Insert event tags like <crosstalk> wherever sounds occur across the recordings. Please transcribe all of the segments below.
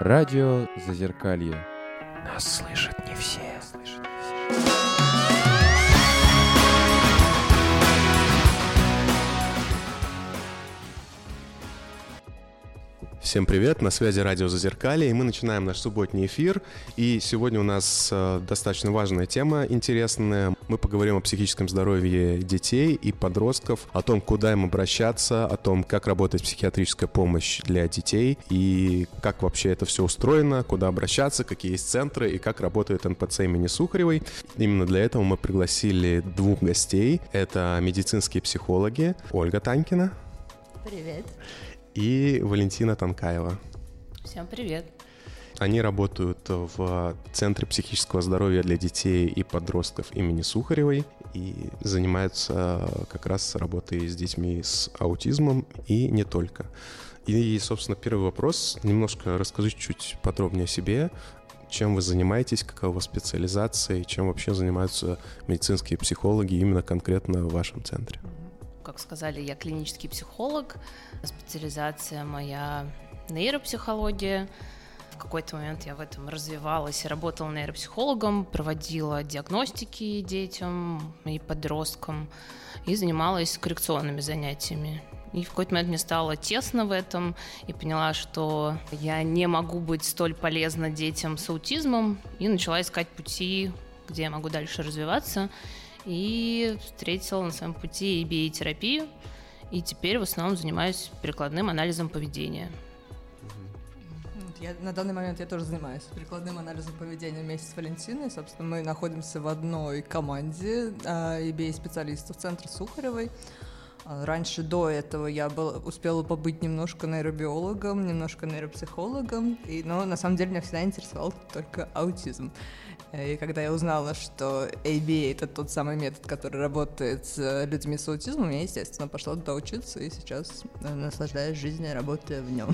Радио Зазеркалье. Нас слышат не все. Всем привет, на связи радио Зазеркалье, и мы начинаем наш субботний эфир. И сегодня у нас э, достаточно важная тема, интересная. Мы поговорим о психическом здоровье детей и подростков, о том, куда им обращаться, о том, как работает психиатрическая помощь для детей и как вообще это все устроено, куда обращаться, какие есть центры и как работает НПЦ имени Сухаревой. Именно для этого мы пригласили двух гостей. Это медицинские психологи Ольга Танькина. Привет и Валентина Танкаева. Всем привет. Они работают в Центре психического здоровья для детей и подростков имени Сухаревой и занимаются как раз работой с детьми с аутизмом и не только. И, собственно, первый вопрос. Немножко расскажи чуть подробнее о себе, чем вы занимаетесь, какая у вас специализация и чем вообще занимаются медицинские психологи именно конкретно в вашем центре. Как сказали, я клинический психолог, специализация моя нейропсихология. В какой-то момент я в этом развивалась и работала нейропсихологом, проводила диагностики детям и подросткам и занималась коррекционными занятиями. И в какой-то момент мне стало тесно в этом, и поняла, что я не могу быть столь полезна детям с аутизмом, и начала искать пути, где я могу дальше развиваться, и встретила на своем пути EBA-терапию, и теперь в основном занимаюсь прикладным анализом поведения. Я, на данный момент я тоже занимаюсь прикладным анализом поведения вместе с Валентиной. Собственно, мы находимся в одной команде а, EBA-специалистов Центра Сухаревой. А, раньше, до этого, я был, успела побыть немножко нейробиологом, немножко нейропсихологом, и, но на самом деле меня всегда интересовал только аутизм. И когда я узнала, что ABA — это тот самый метод, который работает с людьми с аутизмом, я, естественно, пошла туда учиться, и сейчас наслаждаюсь жизнью, работая в нем.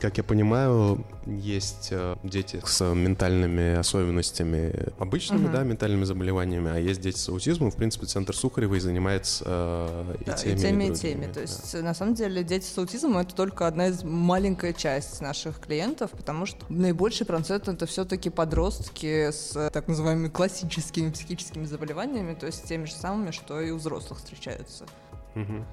Как я понимаю, есть э, дети с ментальными особенностями обычными, угу. да, ментальными заболеваниями, а есть дети с аутизмом. В принципе, центр Сухаревой занимается э, и да, теми, и теми, и, и теми. То есть, на самом деле, дети с аутизмом — это только одна из маленькая часть наших клиентов, потому что наибольший процент — это все-таки подростки с так называемыми классическими психическими заболеваниями, то есть теми же самыми, что и у взрослых встречаются.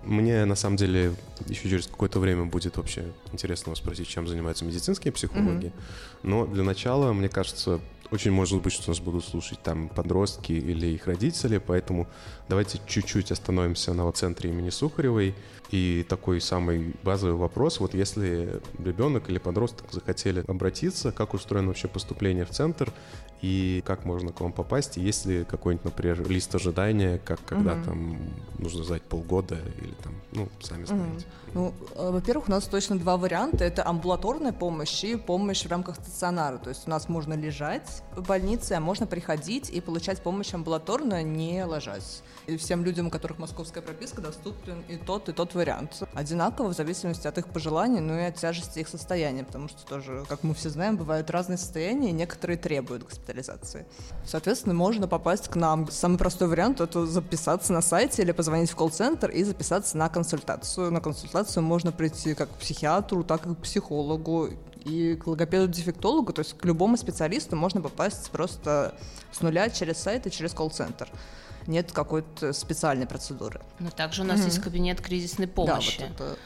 Мне, на самом деле, еще через какое-то время будет вообще интересно спросить, чем занимаются медицинские психологи. Mm-hmm. Но для начала, мне кажется, очень может быть, что нас будут слушать там подростки или их родители, поэтому давайте чуть-чуть остановимся на вот центре имени Сухаревой. И такой самый базовый вопрос, вот если ребенок или подросток захотели обратиться, как устроено вообще поступление в центр и как можно к вам попасть, есть ли какой-нибудь, например, лист ожидания, как когда угу. там нужно ждать полгода или там, ну, сами знаете. Угу. Ну, э, во-первых, у нас точно два варианта. Это амбулаторная помощь и помощь в рамках стационара. То есть у нас можно лежать в больнице, а можно приходить и получать помощь амбулаторную, не ложась. И всем людям, у которых московская прописка, доступен и тот, и тот вариант. Одинаково в зависимости от их пожеланий, ну и от тяжести их состояния, потому что тоже, как мы все знаем, бывают разные состояния, и некоторые требуют госпитализации. Соответственно, можно попасть к нам. Самый простой вариант — это записаться на сайте или позвонить в колл-центр и записаться на консультацию. На консультацию можно прийти как к психиатру, так и к психологу, и к логопеду-дефектологу, то есть к любому специалисту можно попасть просто с нуля через сайт и через колл-центр нет какой-то специальной процедуры. Но также у нас mm-hmm. есть кабинет кризисной помощи. Да, вот это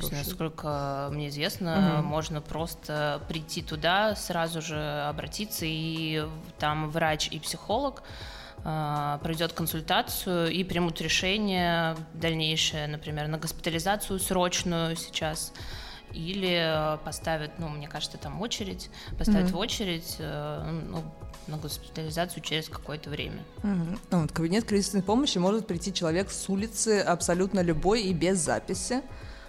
то есть, насколько мне известно, угу. можно просто прийти туда, сразу же обратиться, и там врач и психолог э, пройдет консультацию и примут решение дальнейшее, например, на госпитализацию срочную сейчас или поставят, ну, мне кажется, там очередь, поставят mm-hmm. в очередь, э, ну, на госпитализацию через какое-то время. Угу. Ну, вот, кабинет кризисной помощи может прийти человек с улицы абсолютно любой и без записи.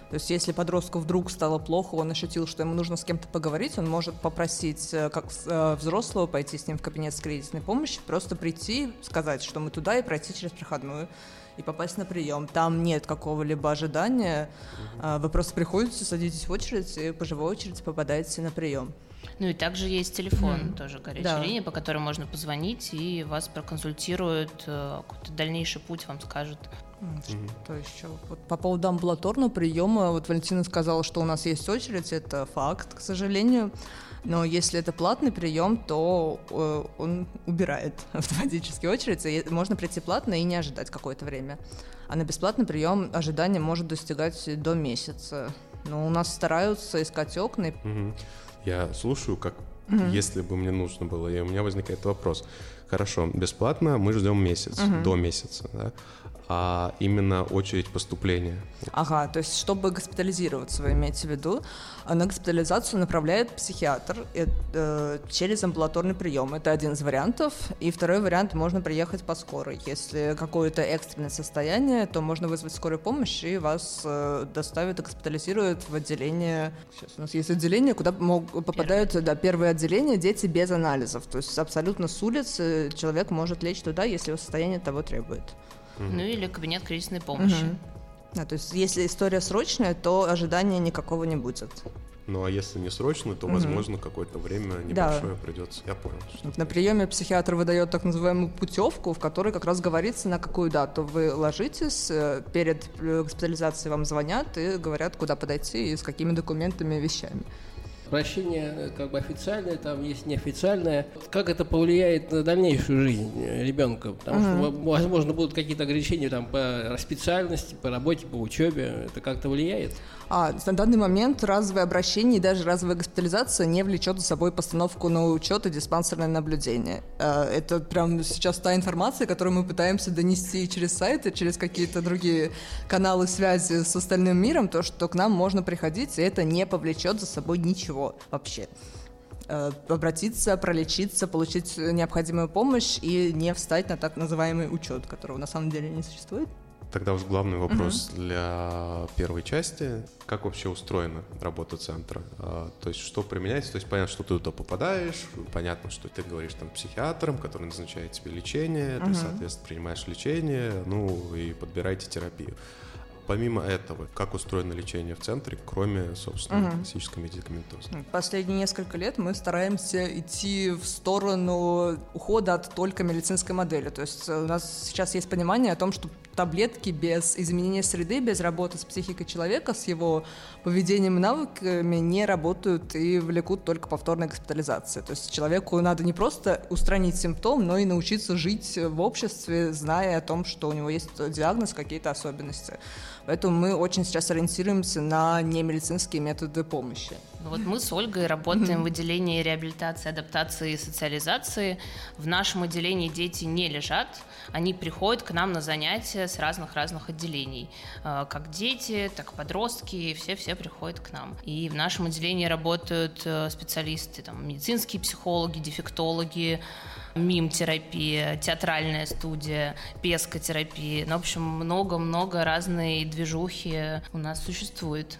То есть если подростку вдруг стало плохо, он ощутил, что ему нужно с кем-то поговорить, он может попросить э, как э, взрослого пойти с ним в кабинет с кризисной помощи, просто прийти, сказать, что мы туда, и пройти через проходную и попасть на прием. Там нет какого-либо ожидания. Угу. Вы просто приходите, садитесь в очередь и по живой очереди попадаете на прием. Ну и также есть телефон, mm. тоже горячая да. линия, по которой можно позвонить, и вас проконсультируют, э, какой-то дальнейший путь вам скажут. Что еще? Вот по поводу амбулаторного приема, вот Валентина сказала, что у нас есть очередь, это факт, к сожалению. Но если это платный прием, то э, он убирает <laughs> автоматически очередь, и можно прийти платно и не ожидать какое-то время. А на бесплатный прием ожидание может достигать до месяца. Но у нас стараются искать окна. Угу. Я слушаю, как угу. если бы мне нужно было, и у меня возникает вопрос. Хорошо, бесплатно мы ждем месяц, угу. до месяца, да? А именно очередь поступления. Ага, то есть чтобы госпитализироваться, вы имеете в виду, на госпитализацию направляет психиатр э, через амбулаторный прием. Это один из вариантов. И второй вариант, можно приехать по скорой. Если какое-то экстренное состояние, то можно вызвать скорую помощь, и вас э, доставят и госпитализируют в отделение. Сейчас у нас есть отделение, куда мог, попадают. Да, первое отделение дети без анализов. То есть абсолютно с улицы человек может лечь туда, если его состояние того требует. Ну или кабинет кризисной помощи. Угу. Да, то есть если история срочная, то ожидания никакого не будет. Ну а если не срочно, то, возможно, угу. какое-то время небольшое да. придется. Я понял. Что на приеме психиатр выдает так называемую путевку, в которой как раз говорится, на какую дату вы ложитесь. Э, перед э, госпитализацией вам звонят и говорят, куда подойти и с какими документами и вещами. Прощение э, как бы официальное, там есть неофициальное. Как это повлияет на дальнейшую жизнь э, ребенка? Потому угу. что, возможно, будут какие-то ограничения там по специальности, по работе, по учебе. Это как-то влияет? А на данный момент разовое обращение и даже разовая госпитализация не влечет за собой постановку на учет и диспансерное наблюдение. Э, это прям сейчас та информация, которую мы пытаемся донести через сайты, через какие-то другие каналы связи с остальным миром, то, что к нам можно приходить, и это не повлечет за собой ничего вообще э, обратиться, пролечиться, получить необходимую помощь и не встать на так называемый учет, которого на самом деле не существует. Тогда вот главный вопрос угу. для первой части. Как вообще устроена работа центра? А, то есть что применяется? То есть понятно, что ты туда попадаешь, понятно, что ты говоришь там психиатром, который назначает тебе лечение, угу. ты, соответственно, принимаешь лечение, ну и подбираете терапию. Помимо этого, как устроено лечение в центре, кроме, собственно, угу. классической медикаментозы? Последние несколько лет мы стараемся идти в сторону ухода от только медицинской модели. То есть у нас сейчас есть понимание о том, что таблетки без изменения среды, без работы с психикой человека, с его поведением и навыками не работают и влекут только повторной госпитализации. То есть человеку надо не просто устранить симптом, но и научиться жить в обществе, зная о том, что у него есть диагноз, какие-то особенности. Поэтому мы очень сейчас ориентируемся на немедицинские методы помощи. Ну вот мы с Ольгой работаем в отделении реабилитации, адаптации и социализации. В нашем отделении дети не лежат, они приходят к нам на занятия с разных-разных отделений. Э, как дети, так и подростки, все-все приходят к нам. И в нашем отделении работают э, специалисты, там, медицинские психологи, дефектологи, мим-терапия, театральная студия, пескотерапия. Ну, в общем, много-много разной движухи у нас существует.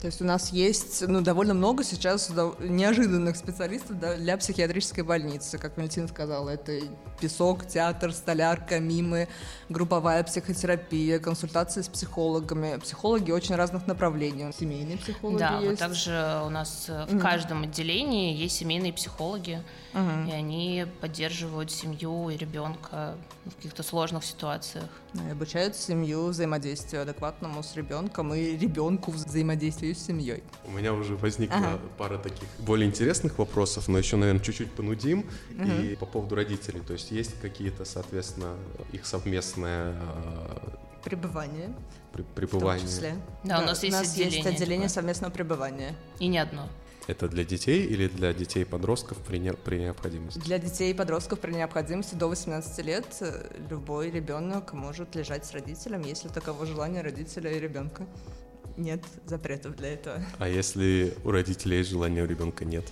То есть у нас есть ну, довольно много сейчас неожиданных специалистов для психиатрической больницы. Как Валентина сказала, это песок, театр, столярка, мимы, групповая психотерапия, консультации с психологами. Психологи очень разных направлений. Семейные психологи да, есть. Да, также у нас в mm-hmm. каждом отделении есть семейные психологи, mm-hmm. и они поддерживают семью и ребенка в каких-то сложных ситуациях. И обучают семью взаимодействию адекватному с ребенком и ребенку взаимодействию с семьей. У меня уже возникла ага. пара таких более интересных вопросов, но еще, наверное, чуть-чуть понудим. Угу. И по поводу родителей. То есть есть какие-то, соответственно, их совместное а, пребывание. При, пребывание. В том числе. Да, да, у нас есть у нас отделение. есть отделение совместного пребывания. И не одно. Это для детей или для детей и подростков при, не, при необходимости? Для детей и подростков при необходимости до 18 лет э, любой ребенок может лежать с родителем, если таково желание родителя и ребенка. Нет запретов для этого. А если у родителей есть желание, у ребенка нет?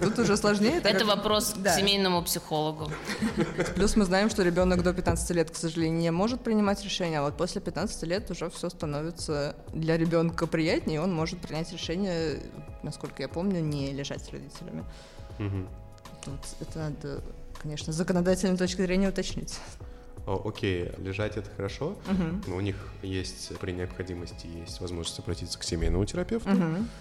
Тут уже сложнее. Это вопрос к семейному психологу. Плюс мы знаем, что ребенок до 15 лет, к сожалению, не может принимать решения, а вот после 15 лет уже все становится для ребенка приятнее, и он может принять решение, насколько я помню, не лежать с родителями. Тут это надо, конечно, с законодательной точки зрения уточнить. Окей, лежать это хорошо, но у них есть при необходимости есть возможность обратиться к семейному терапевту.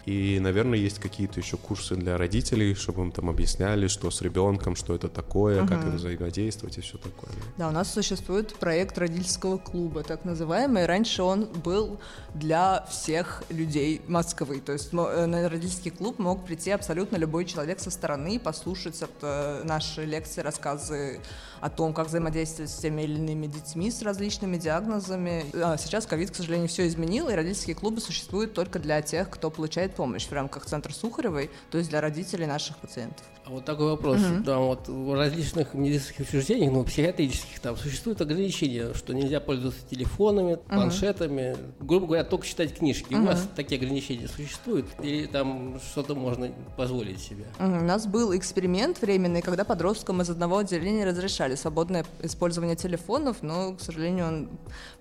И, наверное, есть какие-то еще курсы для родителей, чтобы им там объясняли, что с ребенком, что это такое, как это взаимодействовать и все такое. Да, у нас существует проект родительского клуба, так называемый. Раньше он был для всех людей Москвы. То есть э, на родительский клуб мог прийти абсолютно любой человек со стороны, послушать э, наши лекции, рассказы о том, как взаимодействовать с теми или иными детьми с различными диагнозами. А сейчас ковид, к сожалению, все изменил, и родительские клубы существуют только для тех, кто получает помощь в рамках Центра Сухаревой, то есть для родителей наших пациентов. А вот такой вопрос. Там вот в различных медицинских учреждениях, ну, психиатрических, там существуют ограничения, что нельзя пользоваться телефонами, планшетами, грубо говоря, только читать книжки. У вас такие ограничения существуют? Или там что-то можно позволить себе? Мгм. У нас был эксперимент временный, когда подросткам из одного отделения разрешали свободное использование телефонов, но, к сожалению, он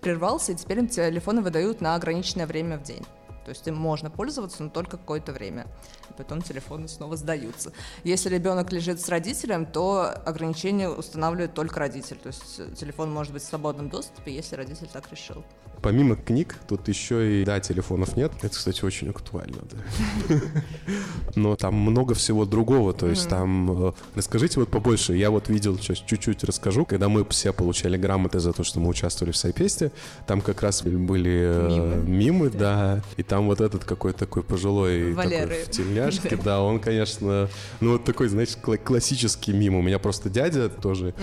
прервался, и теперь им телефоны выдают на ограниченное время в день. То есть им можно пользоваться, но только какое-то время. Потом телефоны снова сдаются. Если ребенок лежит с родителем, то ограничения устанавливает только родитель. То есть э, телефон может быть в свободном доступе, если родитель так решил. Помимо книг, тут еще и, да, телефонов нет. Это, кстати, очень актуально, да. <laughs> Но там много всего другого, то есть там... э, Расскажите вот побольше. Я вот видел, сейчас чуть-чуть расскажу. Когда мы все получали грамоты за то, что мы участвовали в Сайпесте, там как раз были э, мимы, да, и там вот этот какой-то такой пожилой такой в тельняшке, <laughs> да, он, конечно, ну вот такой, кла- классический мим. У меня просто дядя тоже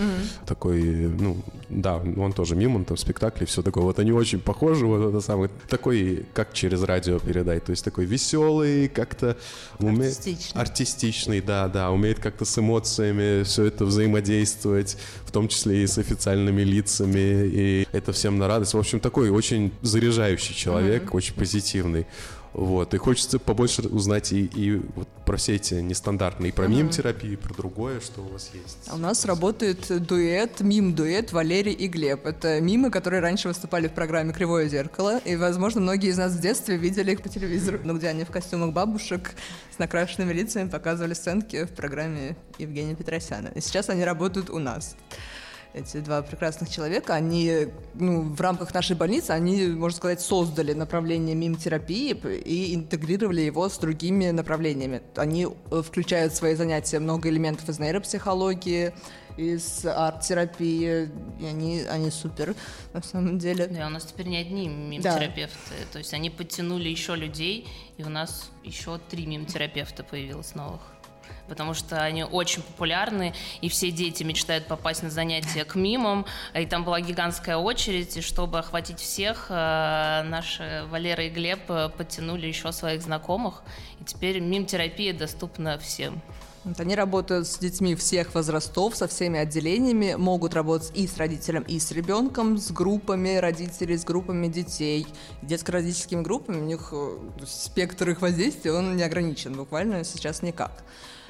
такой, ну, да, он тоже мим, он там в спектакле, все такое. Вот они очень похожи, вот это самый, такой, как через радио передать, то есть такой веселый, как-то уме- Артистичный. артистичный, да, да, умеет как-то с эмоциями все это взаимодействовать, в том числе и с официальными лицами, и это всем на радость. В общем, такой очень заряжающий человек, очень позитивный. Вот, и хочется побольше узнать и, и вот про все эти нестандартные, и про мим-терапию, и про другое, что у вас есть. А У нас работает дуэт, мим-дуэт Валерий и Глеб. Это мимы, которые раньше выступали в программе «Кривое зеркало», и, возможно, многие из нас в детстве видели их по телевизору, ну, где они в костюмах бабушек с накрашенными лицами показывали сценки в программе Евгения Петросяна. И сейчас они работают у нас. Эти два прекрасных человека, они ну, в рамках нашей больницы, они, можно сказать, создали направление мим-терапии п- и интегрировали его с другими направлениями. Они э, включают в свои занятия много элементов из нейропсихологии, из арт-терапии, и они, они супер на самом деле. Да, у нас теперь не одни мим-терапевты. То есть они подтянули еще людей, и у нас еще три мим-терапевта появилось новых. Потому что они очень популярны, и все дети мечтают попасть на занятия к мимам. И там была гигантская очередь, и чтобы охватить всех, э, наши Валера и Глеб э, подтянули еще своих знакомых. И теперь мим-терапия доступна всем. Они работают с детьми всех возрастов, со всеми отделениями, могут работать и с родителем, и с ребенком, с группами родителей, с группами детей. Детско-родительскими группами у них э, спектр их воздействия, он не ограничен, буквально сейчас никак.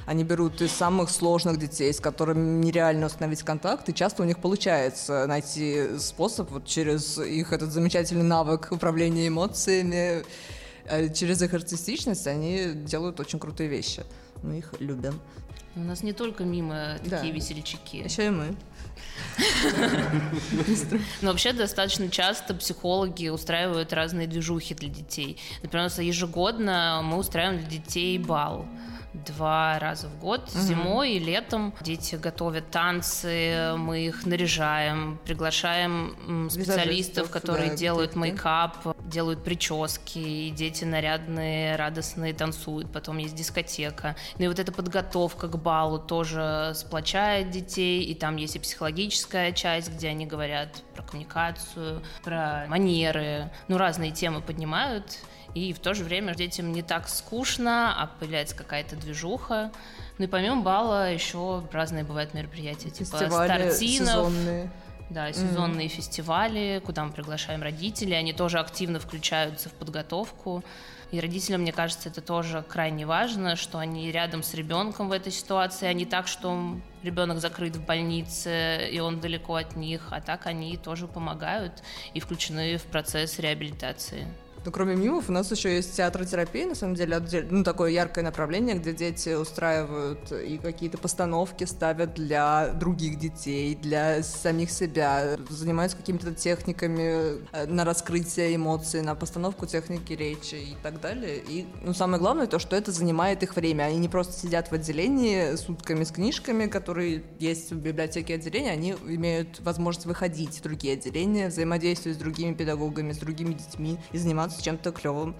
Они берут из самых сложных детей, с которыми нереально установить контакт, и часто у них получается найти способ вот через их этот замечательный навык управления эмоциями, э, через их артистичность они делают очень крутые вещи. Мы их любим. У нас не только мимо Да. такие весельчаки. Еще и мы. Но вообще достаточно часто психологи устраивают разные движухи для детей. Например, у нас ежегодно мы устраиваем для детей бал. Два раза в год, зимой и летом. Дети готовят танцы, мы их наряжаем, приглашаем специалистов, которые да, делают каких-то. мейкап, делают прически, и дети нарядные, радостные танцуют, потом есть дискотека. Ну и вот эта подготовка к балу тоже сплочает детей, и там есть и психологическая часть, где они говорят про коммуникацию, про манеры, ну разные темы поднимают, и в то же время детям не так скучно, а появляется какая-то движуха. Ну и помимо бала еще разные бывают мероприятия, типа Фестивали стартинов, сезонные. да, сезонные фестивали, куда мы приглашаем родителей, они тоже активно включаются в подготовку. И родителям, мне кажется, это тоже крайне важно, что они рядом с ребенком в этой ситуации, а не так, что ребенок закрыт в больнице, и он далеко от них, а так они тоже помогают и включены в процесс реабилитации. Ну, кроме мимов, у нас еще есть театротерапия, на самом деле, отдель... ну, такое яркое направление, где дети устраивают и какие-то постановки ставят для других детей, для самих себя, занимаются какими-то техниками э, на раскрытие эмоций, на постановку техники речи и так далее. И, ну, самое главное то, что это занимает их время. Они не просто сидят в отделении сутками с книжками, которые есть в библиотеке отделения, они имеют возможность выходить в другие отделения, взаимодействовать с другими педагогами, с другими детьми и заниматься чем-то клевым.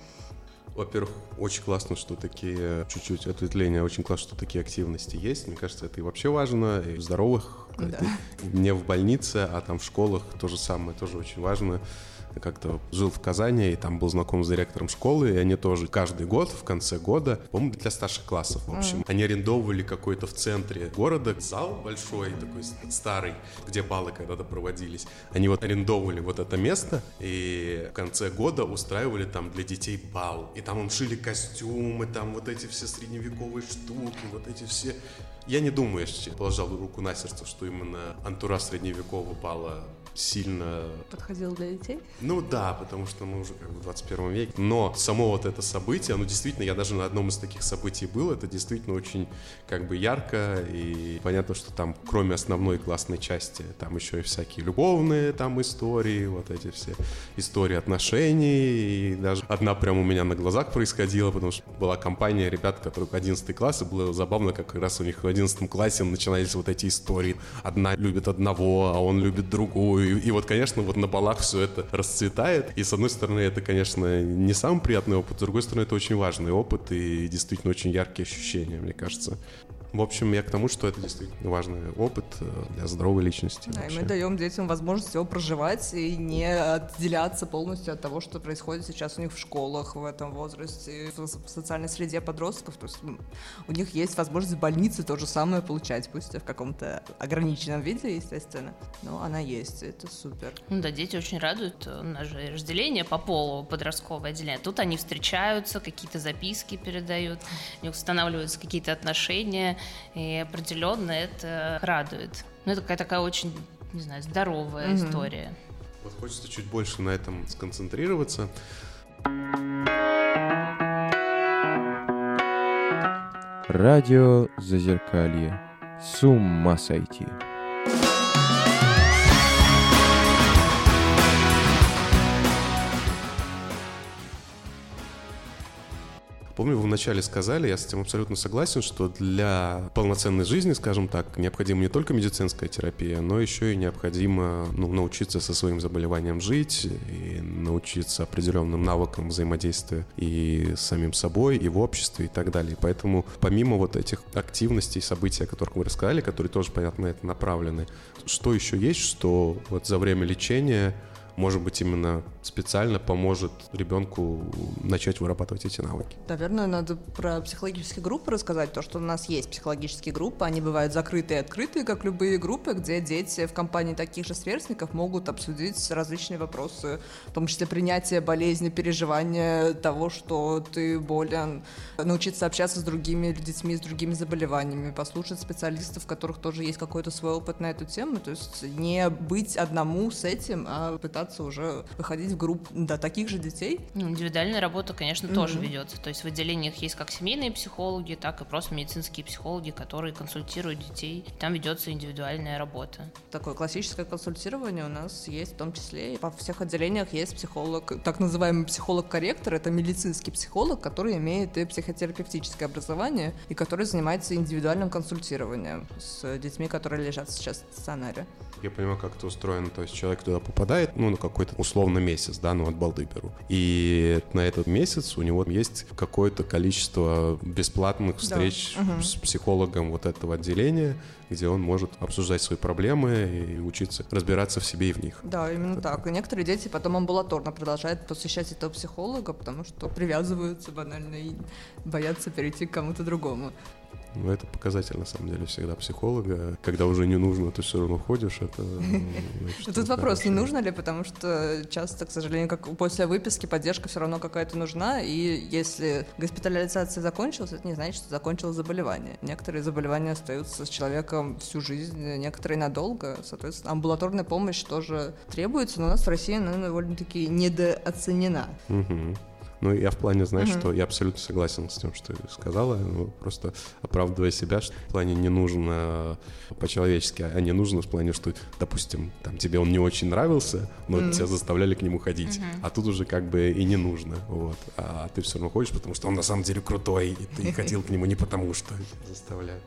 Во-первых, очень классно, что такие чуть-чуть ответвления, очень классно, что такие активности есть. Мне кажется, это и вообще важно, и в здоровых, да. не в больнице, а там в школах то же самое, тоже очень важно как-то жил в Казани, и там был знаком с директором школы, и они тоже каждый год, в конце года, по-моему, для старших классов, в общем, mm. они арендовывали какой-то в центре города зал большой, такой старый, где балы когда-то проводились. Они вот арендовывали вот это место, и в конце года устраивали там для детей бал. И там им шили костюмы, там вот эти все средневековые штуки, вот эти все я не думаю, если положил руку на сердце, что именно антураж средневекового бала сильно... Подходил для детей? Ну да, потому что мы уже как бы в 21 веке. Но само вот это событие, оно действительно, я даже на одном из таких событий был, это действительно очень как бы ярко, и понятно, что там кроме основной классной части, там еще и всякие любовные там истории, вот эти все истории отношений, и даже одна прямо у меня на глазах происходила, потому что была компания ребят, которые 11 класс, и было забавно, как раз у них в 11 классе начинались вот эти истории. Одна любит одного, а он любит другую, и, и вот, конечно, вот на балах все это расцветает. И, с одной стороны, это, конечно, не самый приятный опыт, с другой стороны, это очень важный опыт и действительно очень яркие ощущения, мне кажется. В общем, я к тому, что это действительно важный опыт э, для здоровой личности. Да, и мы даем детям возможность его проживать и не отделяться полностью от того, что происходит сейчас у них в школах в этом возрасте, в социальной среде подростков. То есть у них есть возможность в больнице то же самое получать, пусть в каком-то ограниченном виде, естественно, но она есть, это супер. Ну да, дети очень радуют. У нас же разделение по полу, подростковое отделение. Тут они встречаются, какие-то записки передают, у них устанавливаются какие-то отношения, и определенно это радует. Ну, это какая-то такая очень, не знаю, здоровая mm-hmm. история. Вот хочется чуть больше на этом сконцентрироваться. Радио Зазеркалье. С ума сойти. Помню, вы вначале сказали, я с этим абсолютно согласен, что для полноценной жизни, скажем так, необходима не только медицинская терапия, но еще и необходимо ну, научиться со своим заболеванием жить и научиться определенным навыкам взаимодействия и с самим собой, и в обществе, и так далее. Поэтому помимо вот этих активностей, событий, о которых вы рассказали, которые тоже, понятно, это направлены, что еще есть, что вот за время лечения может быть, именно специально поможет ребенку начать вырабатывать эти навыки. Наверное, надо про психологические группы рассказать, то, что у нас есть психологические группы, они бывают закрытые и открытые, как любые группы, где дети в компании таких же сверстников могут обсудить различные вопросы, в том числе принятие болезни, переживания того, что ты болен, научиться общаться с другими детьми, с другими заболеваниями, послушать специалистов, у которых тоже есть какой-то свой опыт на эту тему, то есть не быть одному с этим, а пытаться пытаться уже выходить в группу да, таких же детей. Ну, индивидуальная работа, конечно, mm-hmm. тоже ведется. То есть в отделениях есть как семейные психологи, так и просто медицинские психологи, которые консультируют детей. Там ведется индивидуальная работа. Такое классическое консультирование у нас есть в том числе. И во всех отделениях есть психолог, так называемый психолог-корректор. Это медицинский психолог, который имеет и психотерапевтическое образование, и который занимается индивидуальным консультированием с детьми, которые лежат сейчас в стационаре. Я понимаю, как это устроено. То есть человек туда попадает, ну, на какой-то условно месяц, да, ну, от балды беру. И на этот месяц у него есть какое-то количество бесплатных встреч да. с психологом вот этого отделения, где он может обсуждать свои проблемы и учиться разбираться в себе и в них. Да, именно это так. И некоторые дети потом амбулаторно продолжают посещать этого психолога, потому что привязываются банально и боятся перейти к кому-то другому. Ну, это показатель, на самом деле, всегда психолога. Когда уже не нужно, ты все равно ходишь, это... <laughs> значит, Тут вопрос, не нужно ли, потому что часто, к сожалению, как после выписки поддержка все равно какая-то нужна, и если госпитализация закончилась, это не значит, что закончилось заболевание. Некоторые заболевания остаются с человеком всю жизнь, некоторые надолго, соответственно, амбулаторная помощь тоже требуется, но у нас в России она довольно-таки недооценена. Мгм. Ну, я в плане, знаешь, что я абсолютно согласен с тем, что ты сказала, ну, просто оправдывая себя, что в плане не нужно по-человечески, а не нужно в плане, что, допустим, там тебе он не очень нравился, но тебя заставляли к нему ходить, а тут уже как бы и не нужно, вот, а ты все равно ходишь, потому что он на самом деле крутой, и ты <laughs> ходил к нему не потому, что заставляют.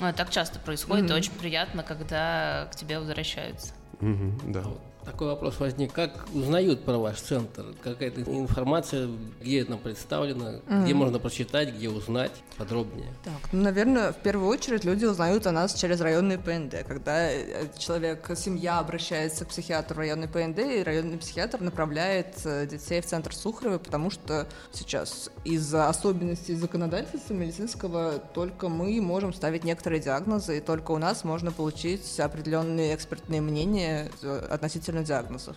Ну, так часто происходит, и очень приятно, когда к тебе возвращаются. Мгм, да. Вот Такой вопрос возник. Как узнают про ваш центр? Какая-то информация, где она представлена, где можно прочитать, где узнать подробнее? Так, ну, наверное, в первую очередь люди узнают о нас через районный ПНД. Когда э, человек, семья обращается к психиатру в районный ПНД, и районный психиатр направляет э, детей в центр Сухаревой, потому что сейчас из-за особенностей законодательства медицинского только мы можем ставить некоторые диагнозы, и только у нас можно получить определенные экспертные мнения э, относительно диагнозов.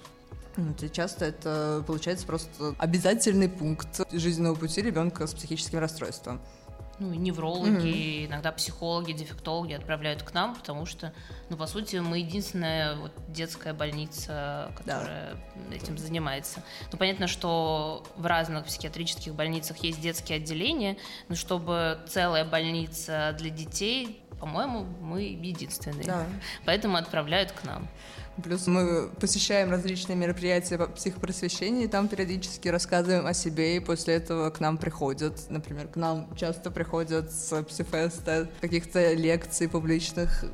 Часто это получается просто обязательный пункт жизненного пути ребенка с психическим расстройством. Ну, и неврологи, иногда психологи, дефектологи отправляют к нам, потому что, ну, по сути, мы единственная вот детская больница, которая этим занимается. Ну, понятно, что в разных психиатрических больницах есть детские отделения, но чтобы целая больница для детей, по-моему, мы единственные. Да. Поэтому отправляют к нам. Плюс мы посещаем различные мероприятия по психопросвещению, там периодически рассказываем о себе, и после этого к нам приходят, например, к нам часто приходят с псифеста, каких-то лекций публичных.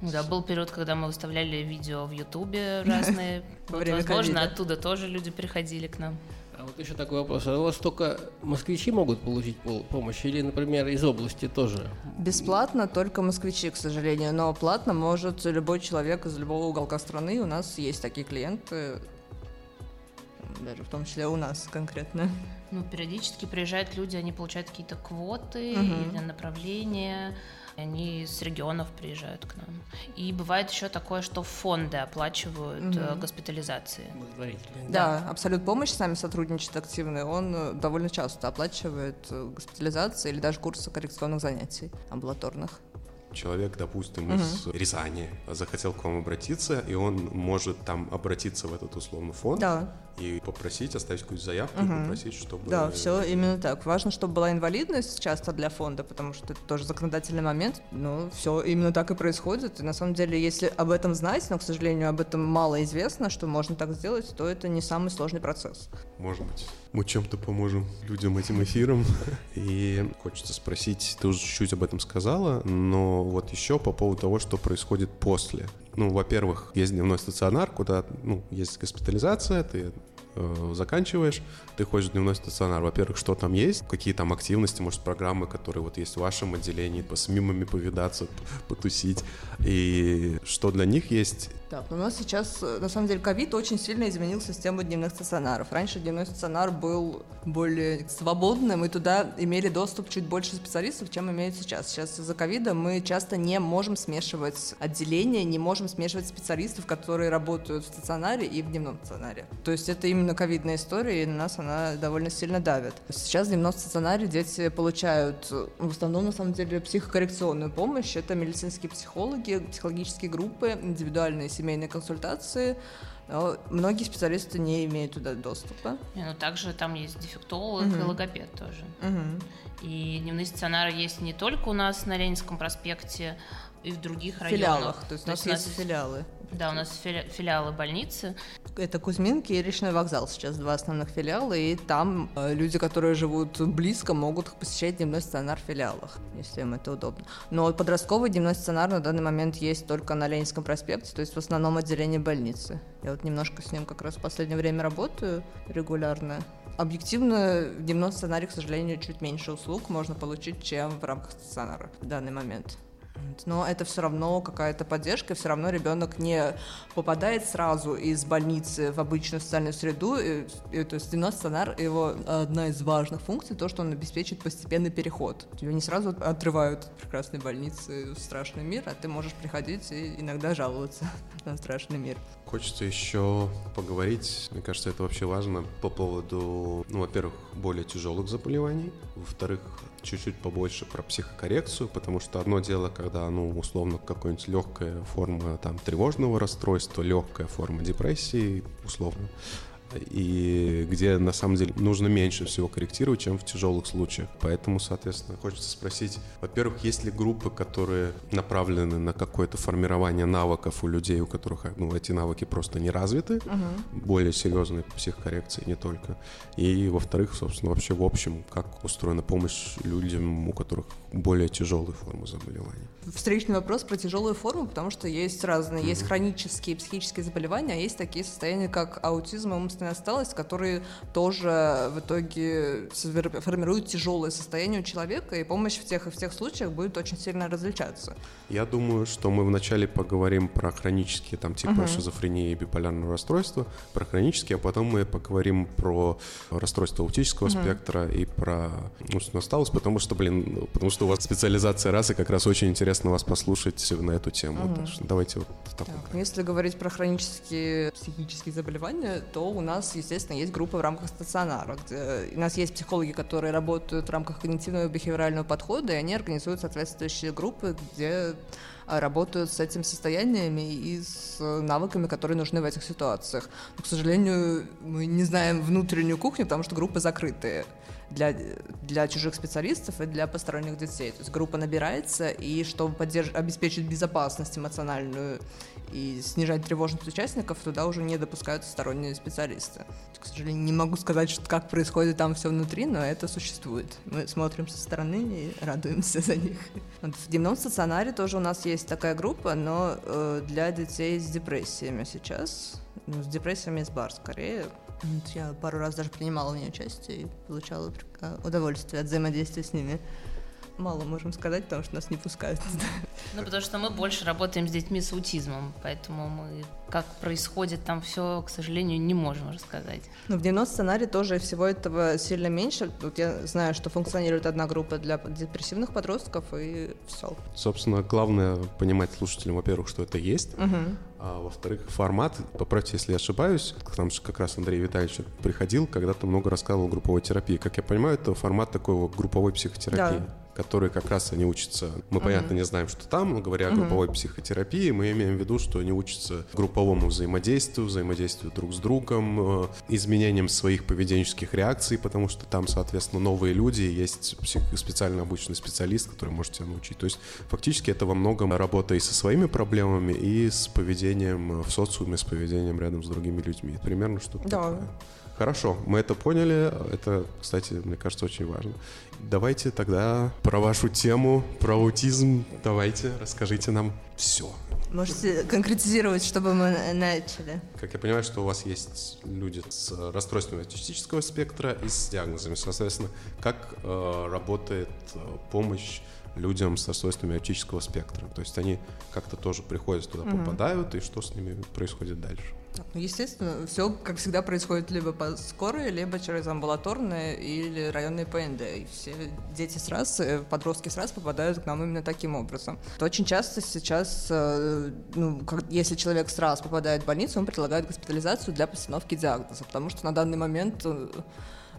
Ну Да, был период, когда мы выставляли видео в Ютубе <laughs> разные. Вот, возможно, оттуда тоже люди приходили к нам. А вот еще такой вопрос. А у вас только москвичи могут получить пол- помощь или, например, из области тоже? Бесплатно только москвичи, к сожалению, но платно может любой человек из любого уголка страны. У нас есть такие клиенты, даже в том числе у нас конкретно. Ну, периодически приезжают люди, они получают какие-то квоты Мгм. или направления. И Они с регионов приезжают к нам. И бывает еще такое, что фонды оплачивают э, госпитализации. Благотворительные. Да, Абсолют помощь с нами сотрудничает активно, он э, довольно часто оплачивает э, госпитализации или даже курсы коррекционных занятий амбулаторных. Человек, допустим, из Рязани захотел к вам обратиться, и он может там обратиться в этот условно фонд Да, и попросить, оставить какую-то заявку и попросить, чтобы... Да, все именно так. Важно, чтобы была инвалидность часто для фонда, потому что это тоже законодательный момент. Но все именно так и происходит. И на самом деле, если об этом знать, но, к сожалению, об этом мало известно, что можно так сделать, то это не самый сложный процесс. Может быть, мы чем-то поможем людям этим эфиром. <laughs> И хочется спросить, ты уже чуть-чуть об этом сказала, но вот еще по поводу того, что происходит после. Ну, во-первых, есть дневной стационар, куда, ну, есть госпитализация, ты э, заканчиваешь, ты ходишь в дневной стационар. Во-первых, что там есть, какие там активности, может, программы, которые вот есть в вашем отделении, по- с мимами повидаться, потусить, и что для них есть, Так, у нас сейчас, э, на самом деле, ковид очень сильно изменил систему дневных стационаров. Раньше дневной стационар был более свободным, и туда имели доступ чуть больше специалистов, чем имеют сейчас. Сейчас из-за ковида мы часто не можем смешивать отделения, не можем смешивать специалистов, которые работают в стационаре и в дневном стационаре. То есть это именно ковидная история, и на нас она довольно сильно давит. Сейчас в дневном стационаре дети получают в основном, на самом деле, психокоррекционную помощь. Это медицинские психологи, психологические группы, индивидуальные семейные консультации. Но многие специалисты не имеют туда доступа. Не, Ну, также там есть дефектолог и логопед тоже. И дневные стационары есть не только у нас на Ленинском проспекте, и в других В районах. филиалах. То есть у нас есть филиалы. Да, у нас фили- филиалы больницы. Это Кузьминки и Речной вокзал сейчас два основных филиала, и там э, люди, которые живут близко, могут посещать дневной стационар в филиалах, если им это удобно. Но подростковый дневной стационар на данный момент есть только на Ленинском проспекте, то есть в основном отделении больницы. Я вот немножко с ним как раз в последнее время работаю регулярно. Объективно в дневном стационаре, к сожалению, чуть меньше услуг можно получить, чем в рамках стационара в данный момент. Но это все равно какая-то поддержка, все равно ребенок не попадает сразу из больницы в обычную социальную среду. И, и, то есть дневной стационар, его одна из важных функций, то, что он обеспечит постепенный переход. Тебя не сразу отрывают от прекрасной больницы в страшный мир, а ты можешь приходить и иногда жаловаться <laughs> на страшный мир. Хочется еще поговорить, мне кажется, это вообще важно, по поводу, ну, во-первых, более тяжелых заболеваний, во-вторых, чуть-чуть побольше про психокоррекцию, потому что одно дело, когда, ну, условно, какая-нибудь легкая форма там тревожного расстройства, легкая форма депрессии, условно, и где на самом деле нужно меньше всего корректировать, чем в тяжелых случаях. Поэтому, соответственно, хочется спросить, во-первых, есть ли группы, которые направлены на какое-то формирование навыков у людей, у которых ну, эти навыки просто не развиты, угу. более серьезные психокоррекции не только. И, во-вторых, собственно, вообще в общем, как устроена помощь людям, у которых более тяжелые формы заболевания. Встречный вопрос про тяжелую форму, потому что есть разные, угу. есть хронические психические заболевания, а есть такие состояния, как аутизм и умственная осталость, которые тоже в итоге формируют тяжелое состояние у человека, и помощь в тех и в тех случаях будет очень сильно различаться. Я думаю, что мы вначале поговорим про хронические, там, типа uh-huh. шизофрении и биполярного расстройства, про хронические, а потом мы поговорим про расстройство аутического uh-huh. спектра и про умственную осталость, потому что, блин, потому что у вас специализация расы, как раз очень интересно вас послушать на эту тему. Uh-huh. Так что давайте вот так. Если говорить про хронические психические заболевания, то у нас, естественно, есть группа в рамках стационара, где у нас есть психологи, которые работают в рамках когнитивного и бихевиорального подхода, и они организуют соответствующие группы, где а, работают с этим состояниями и с навыками, которые нужны в этих ситуациях. Но, к сожалению, мы не знаем внутреннюю кухню, потому что группы закрытые для, для чужих специалистов и для посторонних детей. То есть группа набирается, и чтобы поддерж... обеспечить безопасность эмоциональную и снижать тревожность участников, туда уже не допускаются сторонние специалисты. К сожалению, не могу сказать, что, как происходит там все внутри, но это существует. Мы смотрим со стороны и радуемся за них. Вот в дневном стационаре тоже у нас есть такая группа, но э, для детей с депрессиями сейчас. Ну, с депрессиями из бар скорее. Я пару раз даже принимала в ней участие и получала удовольствие от взаимодействия с ними мало можем сказать, потому что нас не пускают. Ну, потому что мы больше работаем с детьми с аутизмом, поэтому мы как происходит там все, к сожалению, не можем рассказать. Но в дневном сценарии тоже всего этого сильно меньше. Вот я знаю, что функционирует одна группа для депрессивных подростков, и все. Собственно, главное понимать слушателям, во-первых, что это есть, угу. а во-вторых, формат, поправьте, если я ошибаюсь, там же как раз Андрей Витальевич приходил, когда-то много рассказывал о групповой терапии. Как я понимаю, это формат такой вот групповой психотерапии. Да которые как раз они учатся. Мы, uh-huh. понятно, не знаем, что там, но говоря о групповой психотерапии, мы имеем в виду, что они учатся групповому взаимодействию, взаимодействию друг с другом, э, изменением своих поведенческих реакций, потому что там, соответственно, новые люди, есть псих- специально обученный специалист, который может тебя научить. То есть фактически это во многом работа и со своими проблемами, и с поведением в социуме, с поведением рядом с другими людьми. Примерно что-то да. такое. Хорошо, мы это поняли. Это, кстати, мне кажется, очень важно. Давайте тогда про вашу тему, про аутизм. Давайте, расскажите нам все. Можете конкретизировать, чтобы мы начали? Как я понимаю, что у вас есть люди с расстройствами аутистического спектра и с диагнозами. Соответственно, как э, работает э, помощь людям с расстройствами аутического спектра? То есть они как-то тоже приходят туда, угу. попадают, и что с ними происходит дальше? Ну, естественно, все, как всегда, происходит либо по скорой, либо через амбулаторные или районные ПНД. И все дети с раз, э, подростки с раз попадают к нам именно таким образом. То очень часто сейчас, э, ну, как, если человек с раз попадает в больницу, он предлагает госпитализацию для постановки диагноза, потому что на данный момент э,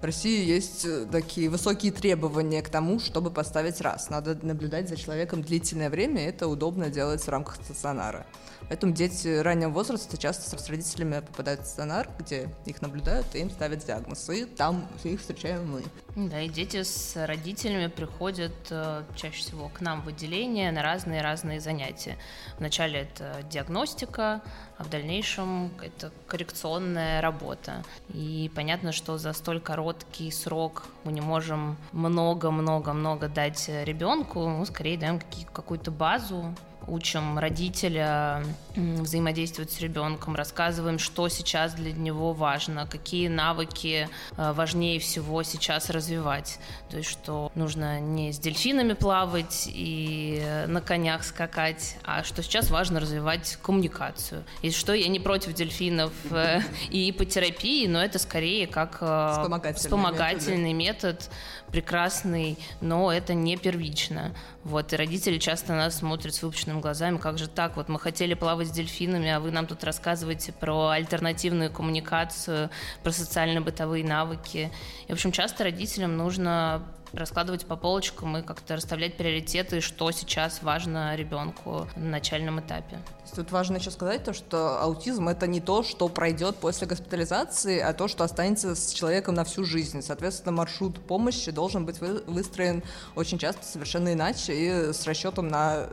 в России есть такие высокие требования к тому, чтобы поставить раз. Надо наблюдать за человеком длительное время, и это удобно делать в рамках стационара. Поэтому дети раннего возраста часто с родителями попадают в стационар, где их наблюдают и им ставят диагноз. И там их встречаем мы. Да, и дети с родителями приходят э, чаще всего к нам в отделение на разные-разные занятия. Вначале это диагностика, а в дальнейшем это коррекционная работа. И понятно, что за столь короткий срок мы не можем много-много-много дать ребенку, мы скорее даем какую-то базу, учим родителя взаимодействовать с ребенком, рассказываем, что сейчас для него важно, какие навыки э, важнее всего сейчас развивать. То есть, что нужно не с дельфинами плавать и на конях скакать, а что сейчас важно развивать коммуникацию. И что я не против дельфинов э, и ипотерапии, но это скорее как э, вспомогательный, вспомогательный метод, метод прекрасный, но это не первично. Вот, и родители часто нас смотрят с выпущенными глазами, как же так, вот мы хотели плавать с дельфинами, а вы нам тут рассказываете про альтернативную коммуникацию, про социально-бытовые навыки. И, в общем, часто родителям нужно раскладывать по полочкам и как-то расставлять приоритеты, что сейчас важно ребенку на начальном этапе. Тут важно еще сказать то, что аутизм это не то, что пройдет после госпитализации, а то, что останется с человеком на всю жизнь. Соответственно, маршрут помощи должен быть выстроен очень часто совершенно иначе и с расчетом на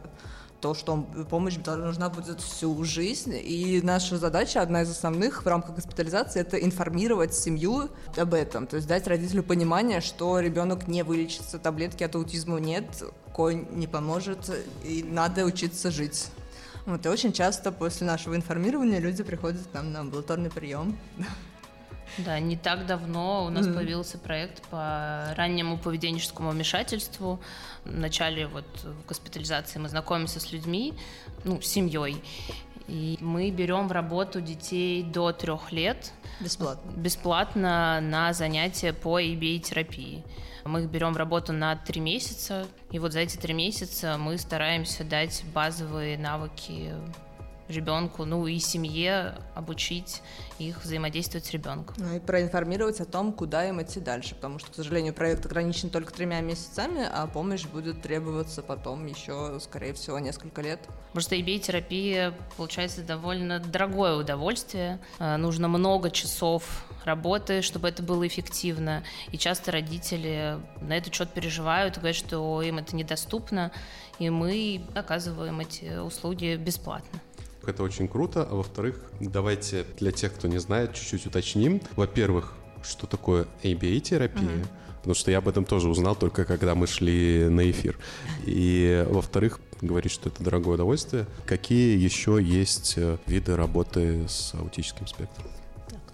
то, что помощь нужна будет всю жизнь. И наша задача, одна из основных в рамках госпитализации, это информировать семью об этом. То есть дать родителю понимание, что ребенок не вылечится, таблетки от аутизма нет, конь не поможет, и надо учиться жить. Вот, и очень часто после нашего информирования люди приходят к нам на амбулаторный прием. Да, не так давно у нас mm-hmm. появился проект по раннему поведенческому вмешательству. В начале вот госпитализации мы знакомимся с людьми, ну, с семьей. И мы берем в работу детей до трех лет. Бесплатно. Бесплатно на занятия по EBA-терапии. Мы их берем в работу на три месяца, и вот за эти три месяца мы стараемся дать базовые навыки ребенку, ну и семье обучить их взаимодействовать с ребенком. Ну и проинформировать о том, куда им идти дальше, потому что, к сожалению, проект ограничен только тремя месяцами, а помощь будет требоваться потом еще, скорее всего, несколько лет. Потому что EBA-терапия, получается, довольно дорогое удовольствие. Э, нужно много часов работы, чтобы это было эффективно. И часто родители на этот счет переживают, говорят, что им это недоступно, и мы оказываем эти услуги бесплатно. Это очень круто. А во-вторых, давайте для тех, кто не знает, чуть-чуть уточним. Во-первых, что такое ABA-терапия? Uh-huh. Потому что я об этом тоже узнал только когда мы шли на эфир. И во-вторых, говорит, что это дорогое удовольствие. Какие еще есть э, виды работы с аутическим спектром?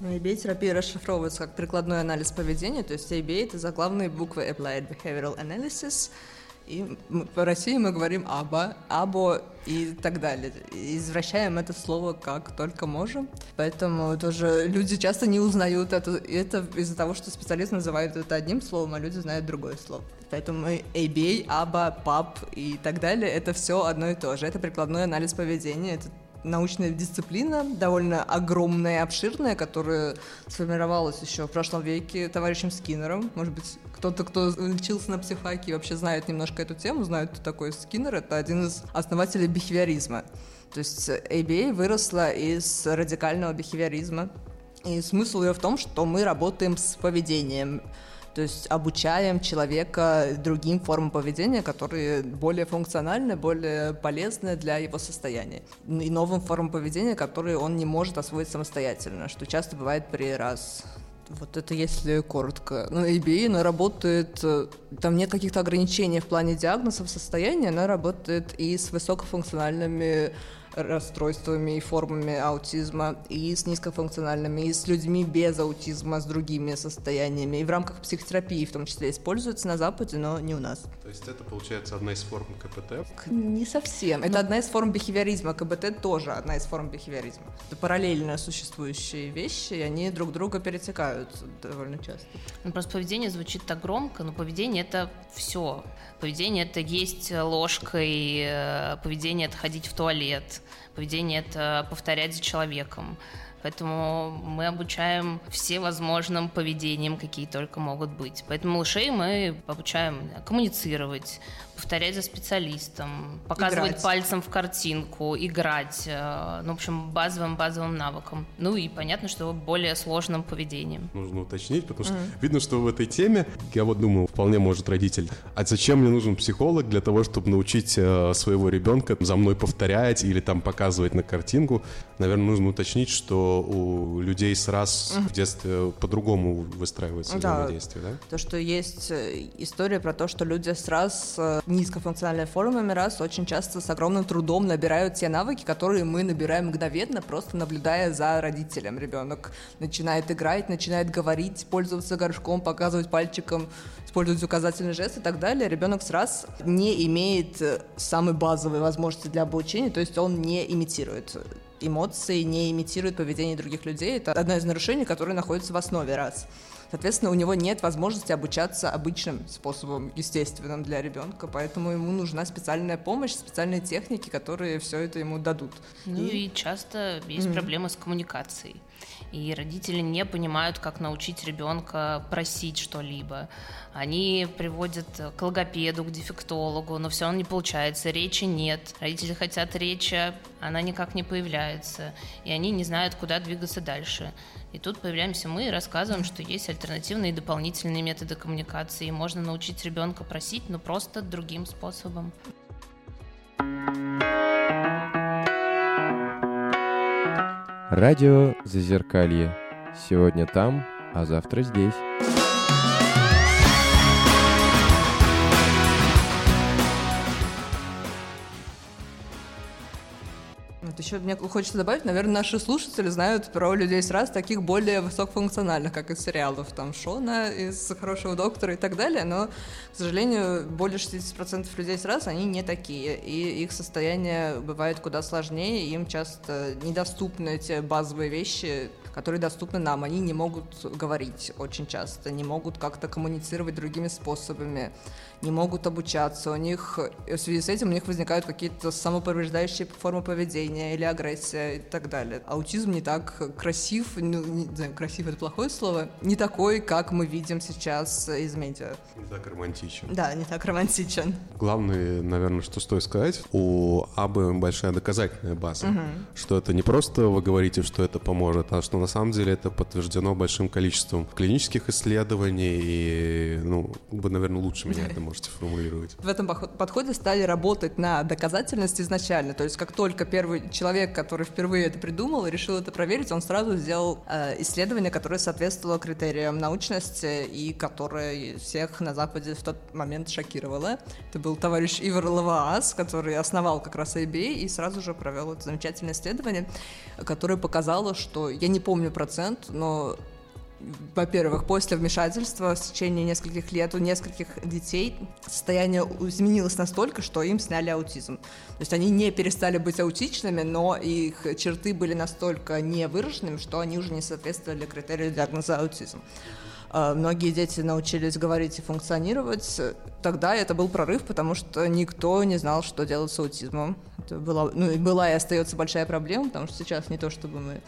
Ну, ABA-терапия расшифровывается как прикладной анализ поведения, то есть ABA — это заглавные буквы Applied Behavioral Analysis — и по России мы говорим «аба», «або» и так далее. Извращаем это слово как только можем. Поэтому тоже люди часто не узнают это. Это из-за того, что специалисты называют это одним словом, а люди знают другое слово. Поэтому ABA, «аба», «пап» и так далее — это все одно и то же. Это прикладной анализ поведения, это научная дисциплина, довольно огромная, обширная, которая сформировалась еще в прошлом веке товарищем Скиннером. Может быть, кто-то, кто учился на психфаке, вообще знает немножко эту тему, знает, кто такой Скиннер. Это один из основателей бихевиоризма. То есть ABA выросла из радикального бихевиоризма. И смысл ее в том, что мы работаем с поведением. То есть обучаем человека другим формам поведения, которые более функциональны, более полезны для его состояния. И новым формам поведения, которые он не может освоить самостоятельно, что часто бывает при раз вот это если коротко. Ну, ABA, она работает, э, там нет каких-то ограничений в плане диагнозов состояния, она работает и с высокофункциональными расстройствами и формами аутизма, и с низкофункциональными, и с людьми без аутизма, с другими состояниями. И в рамках психотерапии в том числе используется на Западе, но не у нас. То есть это, получается, одна из форм КПТ? Не совсем. Это но... одна из форм бихевиоризма. КБТ тоже одна из форм бихевиоризма. Это параллельно существующие вещи, и они друг друга перетекают довольно часто. Ну, просто поведение звучит так громко, но поведение — это все. Поведение — это есть ложкой, э, поведение — это ходить в туалет, поведение — это повторять за человеком. Поэтому мы обучаем всевозможным поведениям, какие только могут быть. Поэтому малышей мы обучаем коммуницировать, повторять за специалистом, показывать играть. пальцем в картинку, играть, э, ну, в общем, базовым-базовым навыкам. Ну и понятно, что более сложным поведением. Нужно уточнить, потому что mm-hmm. видно, что в этой теме, я вот думаю, вполне может родитель, а зачем мне нужен психолог для того, чтобы научить э, своего ребенка за мной повторять или там показывать на картинку? Наверное, нужно уточнить, что у людей с раз в детстве по-другому выстраивается Да. взаимодействие, да? То, что есть э, история про то, что люди с раз низкофункциональными формами раз очень часто с огромным трудом набирают те навыки, которые мы набираем мгновенно, просто наблюдая за родителем. Ребенок начинает играть, начинает говорить, пользоваться горшком, показывать пальчиком, использовать указательный жест и так далее. Ребенок с раз не имеет э, самой базовой возможности для обучения, то есть он не имитирует эмоции, не имитирует поведение других людей. Это одно из нарушений, которое находится в основе раз. Соответственно, у него нет возможности обучаться обычным способом, естественным для ребенка, поэтому ему нужна специальная помощь, специальные техники, которые все это ему дадут. Ну и часто есть проблемы с коммуникацией. И родители не понимают, как научить ребенка просить что-либо. Они приводят к логопеду, к дефектологу, но все равно не получается, речи нет. Родители хотят речи, она никак не появляется. И они не знают, куда двигаться дальше. И тут появляемся мы и рассказываем, что есть альтернативные и дополнительные методы коммуникации. И можно научить ребенка просить, но просто другим способом. Радио Зазеркалье. Сегодня там, а завтра здесь. Вот еще мне хочется добавить, наверное, наши слушатели знают про людей с раз таких более высокофункциональных, как из сериалов, там, Шона, из «Хорошего доктора» и так далее, но, к сожалению, более 60% людей с раз, они не такие, и их состояние бывает куда сложнее, им часто недоступны те базовые вещи, которые доступны нам. Они не могут говорить очень часто, не могут как-то коммуницировать другими способами, не могут обучаться. У них в связи с этим у них возникают какие-то самоповреждающие формы поведения или агрессия и так далее. Аутизм не так красив, ну, не знаю, красив это плохое слово, не такой, как мы видим сейчас из медиа. Не так романтично. Да, не так романтичен. Главное, наверное, что стоит сказать, у Абы большая доказательная база, что это не просто вы говорите, что это поможет, а что на самом деле это подтверждено большим количеством клинических исследований, и, ну, вы, наверное, лучше меня это можете формулировать. В этом подходе стали работать на доказательность изначально. То есть как только первый человек, который впервые это придумал и решил это проверить, он сразу сделал э, исследование, которое соответствовало критериям научности и которое всех на Западе в тот момент шокировало. Это был товарищ Ивар Лаваас, который основал как раз ABA и сразу же провел это замечательное исследование, которое показало, что, я не помню процент, но во-первых, после вмешательства в течение нескольких лет у нескольких детей состояние изменилось настолько, что им сняли аутизм. То есть они не перестали быть аутичными, но их черты были настолько невыраженными, что они уже не соответствовали критерию диагноза аутизм. А, Многие дети научились говорить и функционировать. Тогда это был прорыв, потому что никто не знал, что делать с аутизмом. Это была, ну, была и остается большая проблема, потому что сейчас не то, чтобы мы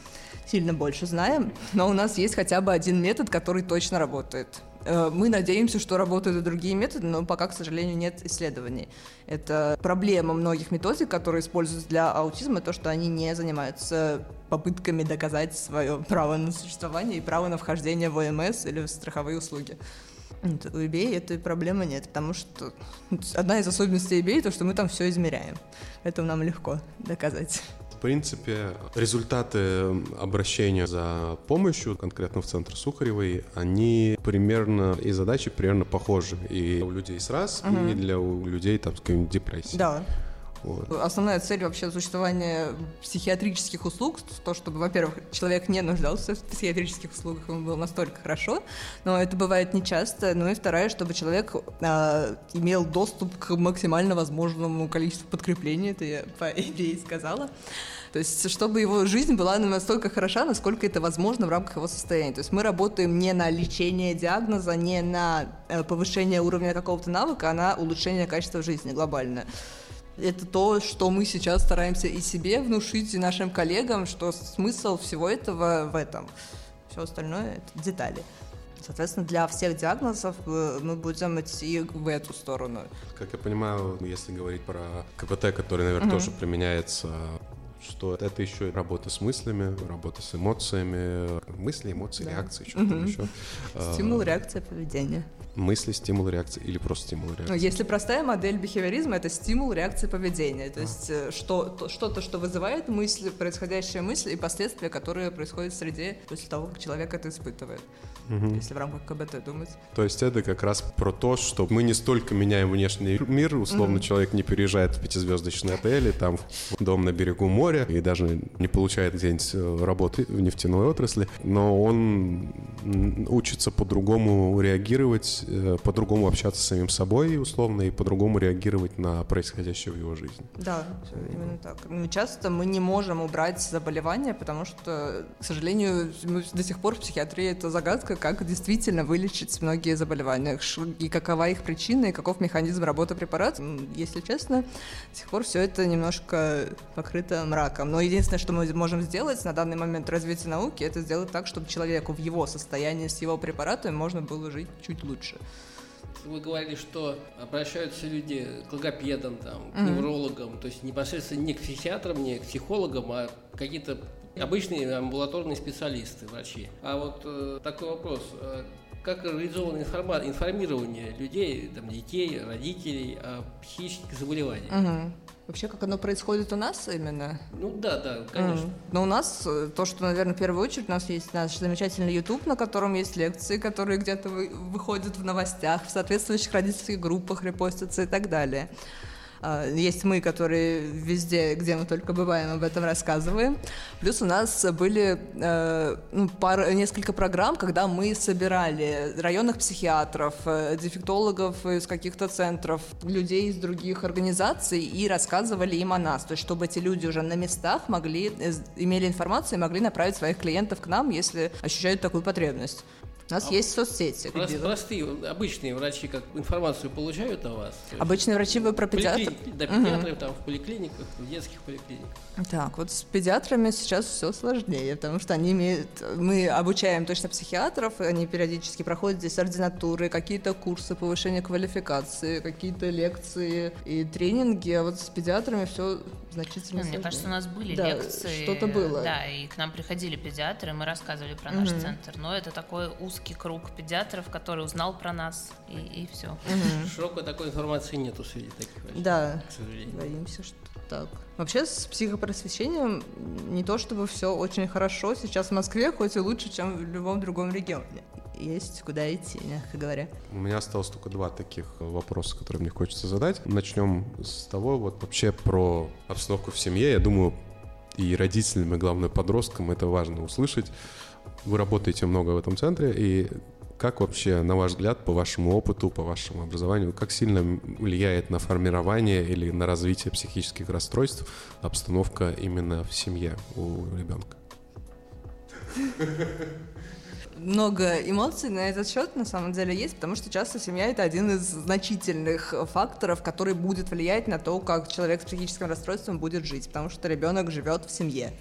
сильно больше знаем, но у нас есть хотя бы один метод, который точно работает. Э, Мы надеемся, что работают и другие методы, но пока, к сожалению, нет исследований. Это проблема многих методик, которые используются для аутизма, то, что они не занимаются попытками доказать свое право на существование и право на вхождение в ОМС или в страховые услуги. У eBay этой проблемы нет, потому что одна из особенностей eBay то, что мы там все измеряем. Это нам легко доказать. В принципе, результаты обращения за помощью, конкретно в центр Сухаревой, они примерно, и задачи примерно похожи. И у людей с раз, и для у людей там с какой-нибудь депрессией. Да, Вот. Основная цель вообще существования психиатрических услуг, то, чтобы, во-первых, человек не нуждался в психиатрических услугах, ему было настолько хорошо, но это бывает нечасто. Ну и вторая, чтобы человек а, имел доступ к максимально возможному количеству подкреплений, это я по идее сказала. То есть, чтобы его жизнь была настолько хороша, насколько это возможно в рамках его состояния. То есть мы работаем не на лечение диагноза, не на э, повышение уровня какого-то навыка, а на улучшение качества жизни глобально. Это то, что мы сейчас стараемся и себе внушить, и нашим коллегам, что смысл всего этого в этом. Все остальное — это детали. Соответственно, для всех диагнозов э, мы будем идти в эту сторону. Как я понимаю, если говорить про КПТ, который, наверное, тоже применяется, что это еще и работа с мыслями, работа с эмоциями, мысли, эмоции, реакции, что-то там еще. Стимул, реакция, поведение. Мысли, стимул, реакции или просто стимул, Ну, реакции? если простая модель бихевиоризма, это стимул, реакция, поведения. То есть э, что, то- что-то, что вызывает мысли, происходящие мысли и последствия, которые происходят в среде после того, как человек это испытывает. Если в рамках КБТ думать. То есть это как раз про то, что мы не столько меняем внешний мир, условно человек не переезжает в пятизвездочный отель, и там в дом на берегу моря, и даже не получает где-нибудь э, работы в нефтяной отрасли, но он учится по-другому реагировать, э, по-другому общаться с самим собой, условно, и по-другому реагировать на происходящее в его жизни. Да, именно так. Ну, часто мы не можем убрать заболевания, потому что, к сожалению, до сих пор в психиатрии это загадка, как действительно вылечить многие заболевания, и какова их причина, и каков механизм работы препарата. Если честно, до сих пор все это немножко покрыто мраком. Но единственное, что мы можем сделать на данный момент развития науки, это сделать так, чтобы человеку в его состоянии с его препаратами можно было жить чуть лучше. Вы говорили, что обращаются люди к логопедам, там, к неврологам, то есть непосредственно не к психиатрам, не к психологам, а какие-то обычные амбулаторные специалисты, врачи. А вот э, такой вопрос. Как реализовано информа- информирование людей, там, детей, родителей о психических заболеваниях? Мгм. Вообще, как оно происходит у нас именно? Ну да, да, конечно. М. Но у нас э, то, что, наверное, в первую очередь, у нас есть наш замечательный YouTube, на котором есть лекции, которые где-то вы- выходят в новостях, в соответствующих родительских группах репостятся и так далее. А, Есть мы, которые везде, где мы только бываем, об этом рассказываем. Плюс у нас были э, ну, пара, несколько программ, когда мы собирали районных психиатров, э, дефектологов из каких-то центров, людей из других организаций и рассказывали им о нас. То есть, чтобы эти люди уже на местах могли, э, имели информацию и могли направить своих клиентов к нам, если ощущают такую потребность. У нас есть соцсети. Прос- где- Простые, обычные врачи как информацию получают о вас? Обычные врачи вы про педиатр... поликли- Да, педиатры там в поликлиниках, в детских поликлиниках. Так, вот с педиатрами сейчас все сложнее, потому что они имеют... Мы обучаем точно психиатров, и они периодически проходят здесь ординатуры, какие-то курсы повышения квалификации, какие-то лекции и тренинги, а вот с педиатрами все значительно Ну, Мне сложнее. кажется, у нас были Да, лекции. что-то было. Да, и к нам приходили педиатры, мы рассказывали про наш центр. Но это такой узкий круг педиатров, который узнал про нас, и, и все. Широкой такой информации нету среди таких врачей, Да, к сожалению. боимся, что так. Вообще с психопросвещением не то чтобы все очень хорошо сейчас в Москве, хоть и лучше, чем в любом другом регионе. Есть куда идти, мягко говоря. У меня осталось только два таких вопроса, которые мне хочется задать. Начнем с того, вот вообще про обстановку в семье. Я думаю, и родителям, и главное подросткам это важно услышать. Вы работаете много в этом центре, и как вообще, на ваш взгляд, по вашему опыту, по вашему образованию, как сильно влияет на формирование или на развитие психических расстройств обстановка именно в семье у ребенка? много эмоций на этот счет на самом деле есть, потому что часто семья это один из значительных факторов, который будет влиять на то, как человек с психическим расстройством будет жить, потому что ребенок живет в семье.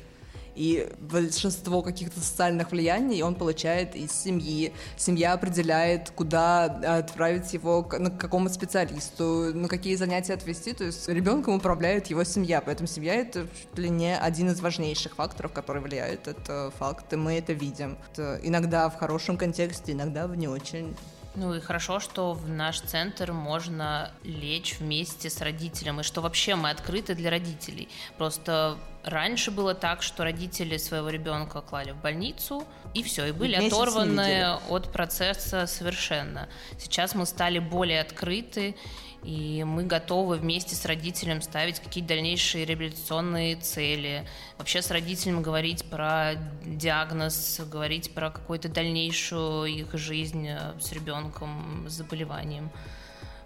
И большинство каких-то социальных влияний он получает из семьи. Семья определяет, куда отправить его, на к какому специалисту, на какие занятия отвести. То есть ребенком управляет его семья. Поэтому семья это чуть ли не один из важнейших факторов, который влияет. Это факт, и мы это видим. Это иногда в хорошем контексте, иногда в не очень. Ну и хорошо, что в наш центр можно лечь вместе с родителем, и что вообще мы открыты для родителей. Просто раньше было так, что родители своего ребенка клали в больницу, и все, и были ним оторваны от процесса совершенно. Сейчас мы стали более открыты, и мы готовы вместе с родителем ставить какие-то дальнейшие реабилитационные цели. Вообще с родителем говорить про диагноз, говорить про какую-то дальнейшую их жизнь э, с ребенком с заболеванием.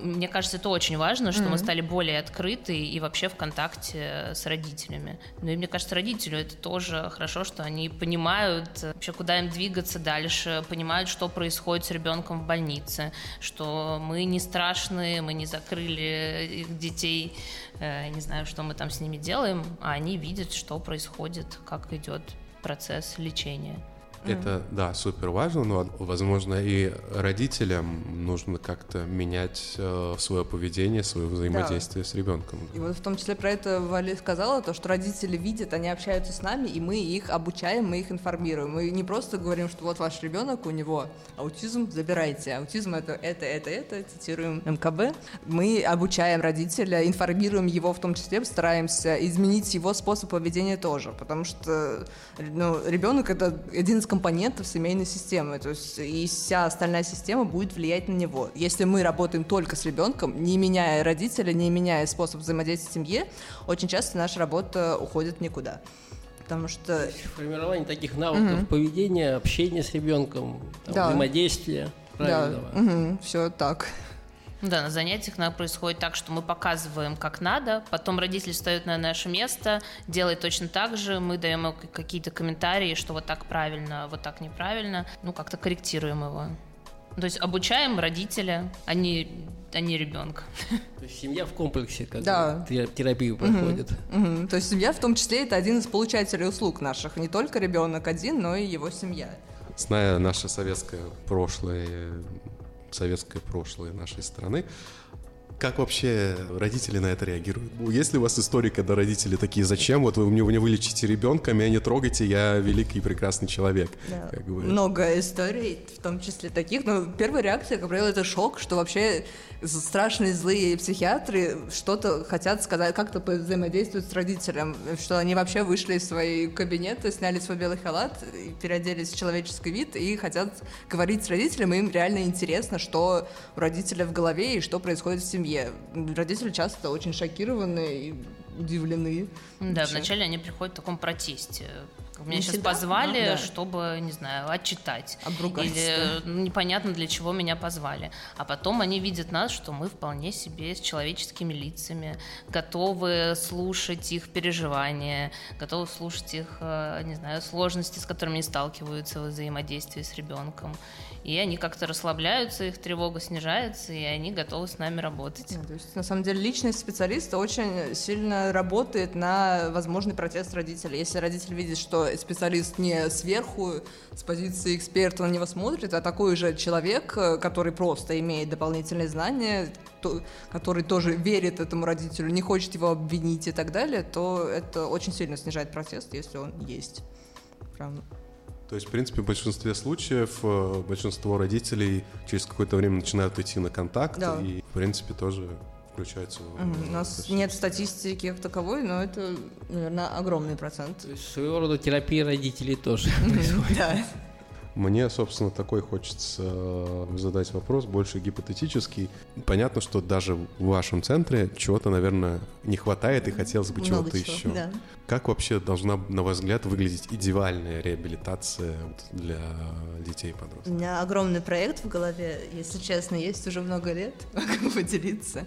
Мне кажется, это очень важно, что мы стали более открыты и вообще в контакте с родителями. Ну и мне кажется, родителю это тоже хорошо, что они понимают э, вообще, куда им двигаться дальше, понимают, что происходит с ребенком в больнице, что мы не страшные, мы не закрыли их детей, э, не знаю, что мы там с ними делаем, а они видят, что происходит, как идет процесс лечения. Это, да, супер важно, но, возможно, и родителям нужно как-то менять э, свое поведение, свое взаимодействие с ребенком. И вот в том числе про это Вали сказала, то, что родители видят, они общаются с нами, и мы их обучаем, мы их информируем. Мы не просто говорим, что вот ваш ребенок, у него аутизм, забирайте. Аутизм это, это, это, это, цитируем МКБ. Мы обучаем родителя, информируем его в том числе, стараемся изменить его способ поведения тоже, потому что ну, ребенок это один из компонентов семейной системы, то есть и вся остальная система будет влиять на него. Если мы работаем только с ребенком, не меняя родителя, не меняя способ взаимодействия в семье, очень часто наша работа уходит никуда. Потому что... Формирование таких навыков угу. поведения, общения с ребенком, там, да. взаимодействия правильного. Да, угу. все так. Да, на занятиях нам происходит так, что мы показываем, как надо, потом родитель встает на наше место, делает точно так же, мы даем ему какие-то комментарии, что вот так правильно, вот так неправильно, ну как-то корректируем его. То есть обучаем родителя, а не, а не ребенка. То есть семья в комплексе, как да. терапию проходит. Угу. Угу. То есть семья в том числе это один из получателей услуг наших. Не только ребенок один, но и его семья. Зная наше советское прошлое, советское прошлое нашей страны. Как вообще родители на это реагируют? Есть ли у вас истории, когда родители такие, зачем? Вот вы мне, не вылечите ребенка, меня не трогайте, я великий и прекрасный человек. Да. Как бы. Много историй, в том числе таких. Но первая реакция, как правило, это шок, что вообще страшные злые психиатры что-то хотят сказать, как-то взаимодействуют с родителем, что они вообще вышли из своей кабинета, сняли свой белый халат, переоделись в человеческий вид и хотят говорить с родителем, и им реально интересно, что у родителя в голове и что происходит в семье. Родители часто очень шокированы и удивлены. Да, вообще. вначале они приходят в таком протесте меня сейчас всегда? позвали, ну, да. чтобы, не знаю, отчитать. Обругать. Или да. непонятно, для чего меня позвали. А потом они видят нас, что мы вполне себе с человеческими лицами, готовы слушать их переживания, готовы слушать их, э, не знаю, сложности, с которыми они сталкиваются в взаимодействии с ребенком и они как-то расслабляются, их тревога снижается, и они готовы с нами работать. Да, то есть, на самом деле, личность специалиста очень сильно работает на возможный протест родителей. Если родитель видит, что специалист не сверху, с позиции эксперта на него смотрит, а такой же человек, который просто имеет дополнительные знания, то, который тоже верит этому родителю, не хочет его обвинить и так далее, то это очень сильно снижает протест, если он есть. Прям то есть, в принципе, в большинстве случаев э, большинство родителей через какое-то время начинают идти на контакт да. и, в принципе, тоже включаются. Угу. У нас нет статистики как таковой, но это, наверное, огромный процент. То есть своего рода терапия родителей тоже происходит. Да. Мне, собственно, такой хочется э, задать вопрос, больше гипотетический. Понятно, что даже в вашем центре чего-то, наверное, не хватает и хотелось бы чего-то еще. Да. Как вообще должна, на ваш взгляд, выглядеть идеальная реабилитация для детей и подростков? У меня огромный проект в голове, если честно, есть уже много лет, <laughs> могу поделиться.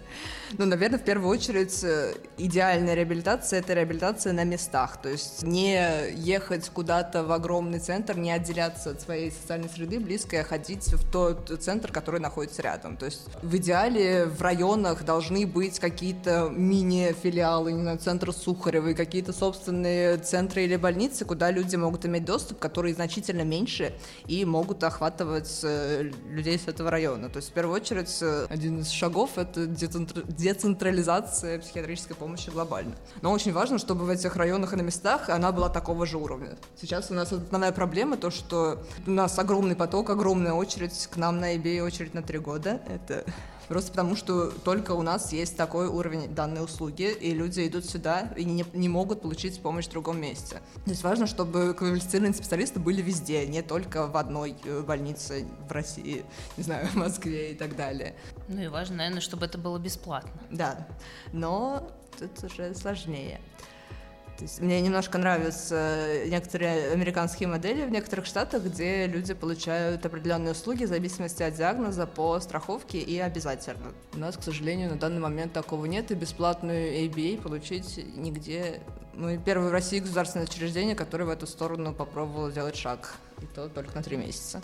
Ну, наверное, в первую очередь, э, идеальная реабилитация — это реабилитация на местах, то есть не ехать куда-то в огромный центр, не отделяться от своей социальной среды, близко, а ходить в тот центр, который находится рядом. То есть в идеале в районах должны быть какие-то мини-филиалы, не знаю, центр Сухарева, какие-то собственные центры или больницы, куда люди могут иметь доступ, которые значительно меньше и могут охватывать э, людей с этого района. То есть, в первую очередь, э, один из шагов — это децентрализация психиатрической помощи глобально. Но очень важно, чтобы в этих районах и на местах она была такого же уровня. Сейчас у нас основная проблема то, что у нас огромный поток, огромная очередь к нам на eBay, очередь на три года. Это Просто потому, что только у нас есть такой уровень данной услуги, и люди идут сюда и не, не могут получить помощь в другом месте. То есть важно, чтобы квалифицированные специалисты были везде, не только в одной э, больнице в России, не знаю, в Москве и так далее. Ну и важно, наверное, чтобы это было бесплатно. Да, но тут уже сложнее. То есть мне немножко нравятся некоторые американские модели в некоторых штатах, где люди получают определенные услуги в зависимости от диагноза по страховке и обязательно. У нас, к сожалению, на данный момент такого нет, и бесплатную ABA получить нигде. Мы первое в России государственное учреждение, которое в эту сторону попробовало сделать шаг, и то только на три месяца.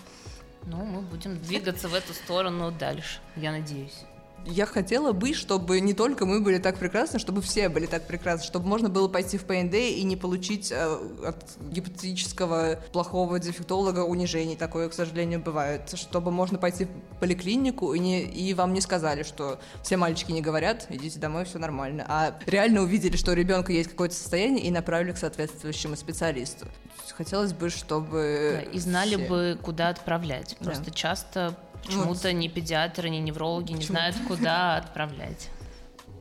Ну, мы будем двигаться в эту сторону дальше, я надеюсь. Я хотела бы, чтобы не только мы были так прекрасны, чтобы все были так прекрасны, чтобы можно было пойти в ПНД и не получить э, от гипотетического плохого дефектолога унижений. Такое, к сожалению, бывает. Чтобы можно пойти в поликлинику и, не, и вам не сказали, что все мальчики не говорят, идите домой, все нормально. А реально увидели, что у ребенка есть какое-то состояние и направили к соответствующему специалисту. Хотелось бы, чтобы... Да, и знали все... бы, куда отправлять. Просто Да. часто почему-то ни педиатры, ни неврологи не знают, куда отправлять.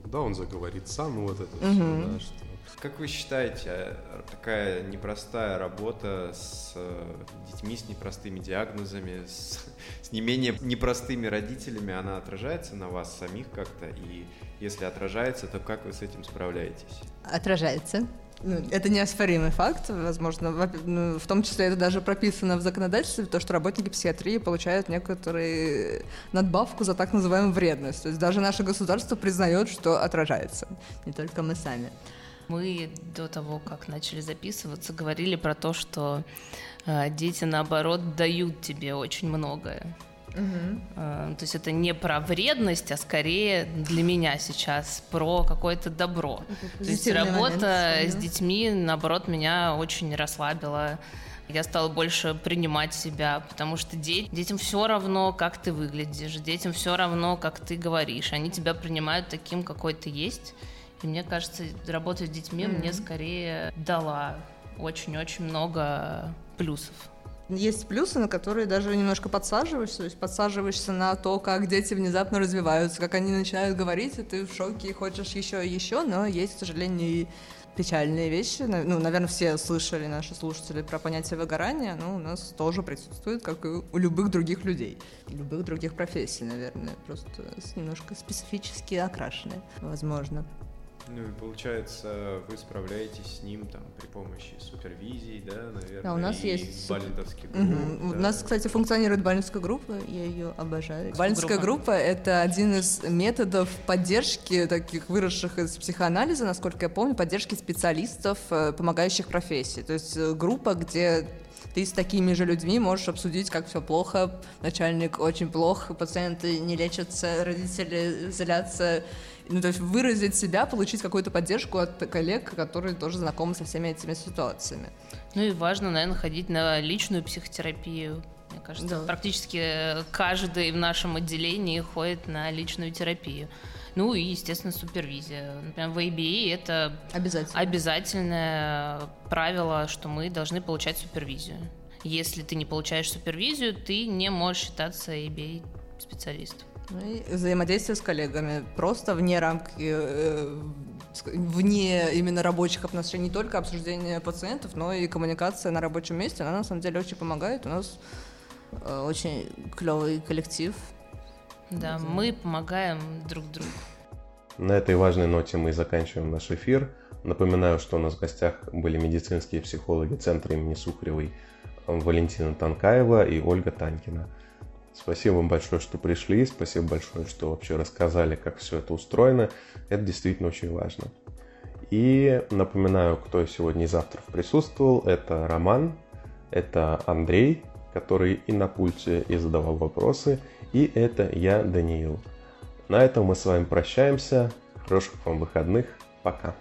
Да, он заговорит сам, вот это все, да, что... Как вы считаете, э, такая непростая работа с э, детьми с непростыми диагнозами, с, с не менее непростыми родителями, она отражается на вас самих как-то? И если отражается, то как вы с этим справляетесь? Отражается. Ну, Это неоспоримый факт, возможно, во- ну, в том числе это даже прописано в законодательстве, то, что работники психиатрии получают некоторые надбавку за так называемую вредность. То есть даже наше государство признает, что отражается, не только мы сами. Мы до того, как начали записываться, говорили про то, что э, дети, наоборот, дают тебе очень многое. Э, то есть это не про вредность, а скорее для меня сейчас про какое-то добро. То есть работа момент, с детьми, наоборот, меня очень расслабила. Я стала больше принимать себя, потому что де- детям все равно, как ты выглядишь, детям все равно, как ты говоришь. Они тебя принимают таким, какой ты есть. И мне кажется, работа с детьми мне скорее дала очень-очень много плюсов. Есть плюсы, на которые даже немножко подсаживаешься, то есть подсаживаешься на то, как дети внезапно развиваются, как они начинают говорить, и ты в шоке и хочешь еще и еще, но есть, к сожалению, и печальные вещи. Ну, наверное, все слышали, наши слушатели, про понятие выгорания, но у нас тоже присутствует, как и у любых других людей, любых других профессий, наверное, просто немножко специфически окрашенные, возможно. Ну и получается, вы справляетесь с ним там при помощи супервизии, да, наверное, Да, у нас и есть Мгм. групп, У да. нас, кстати, функционирует бальнская группа, я ее обожаю. Группа? группа — это один из методов поддержки таких выросших из психоанализа, насколько я помню, поддержки специалистов, э, помогающих профессии. То есть э, группа, где ты с такими же людьми можешь обсудить, как все плохо, начальник очень плохо, пациенты не лечатся, родители злятся. Ну, то есть выразить себя, получить какую-то поддержку от коллег, которые тоже знакомы со всеми этими ситуациями. Ну и важно, наверное, ходить на личную психотерапию. Мне кажется, Да. практически каждый в нашем отделении ходит на личную терапию. Ну и, естественно, супервизия. Например, в ABA это Обязательно. обязательное правило, что мы должны получать супервизию. Если ты не получаешь супервизию, ты не можешь считаться ABA специалистом. Ну и взаимодействие с коллегами. Просто вне рамки, э, вне именно рабочих отношений, не только обсуждение пациентов, но и коммуникация на рабочем месте. Она на самом деле очень помогает. У нас э, очень клевый коллектив. Да, мы помогаем друг другу. На этой важной ноте мы заканчиваем наш эфир. Напоминаю, что у нас в гостях были медицинские психологи Центра имени Сухаревой Валентина Танкаева и Ольга Танкина. Спасибо вам большое, что пришли, спасибо большое, что вообще рассказали, как все это устроено. Это действительно очень важно. И напоминаю, кто сегодня и завтра присутствовал. Это Роман, это Андрей, который и на пульте, и задавал вопросы, и это я, Даниил. На этом мы с вами прощаемся. Хороших вам выходных. Пока.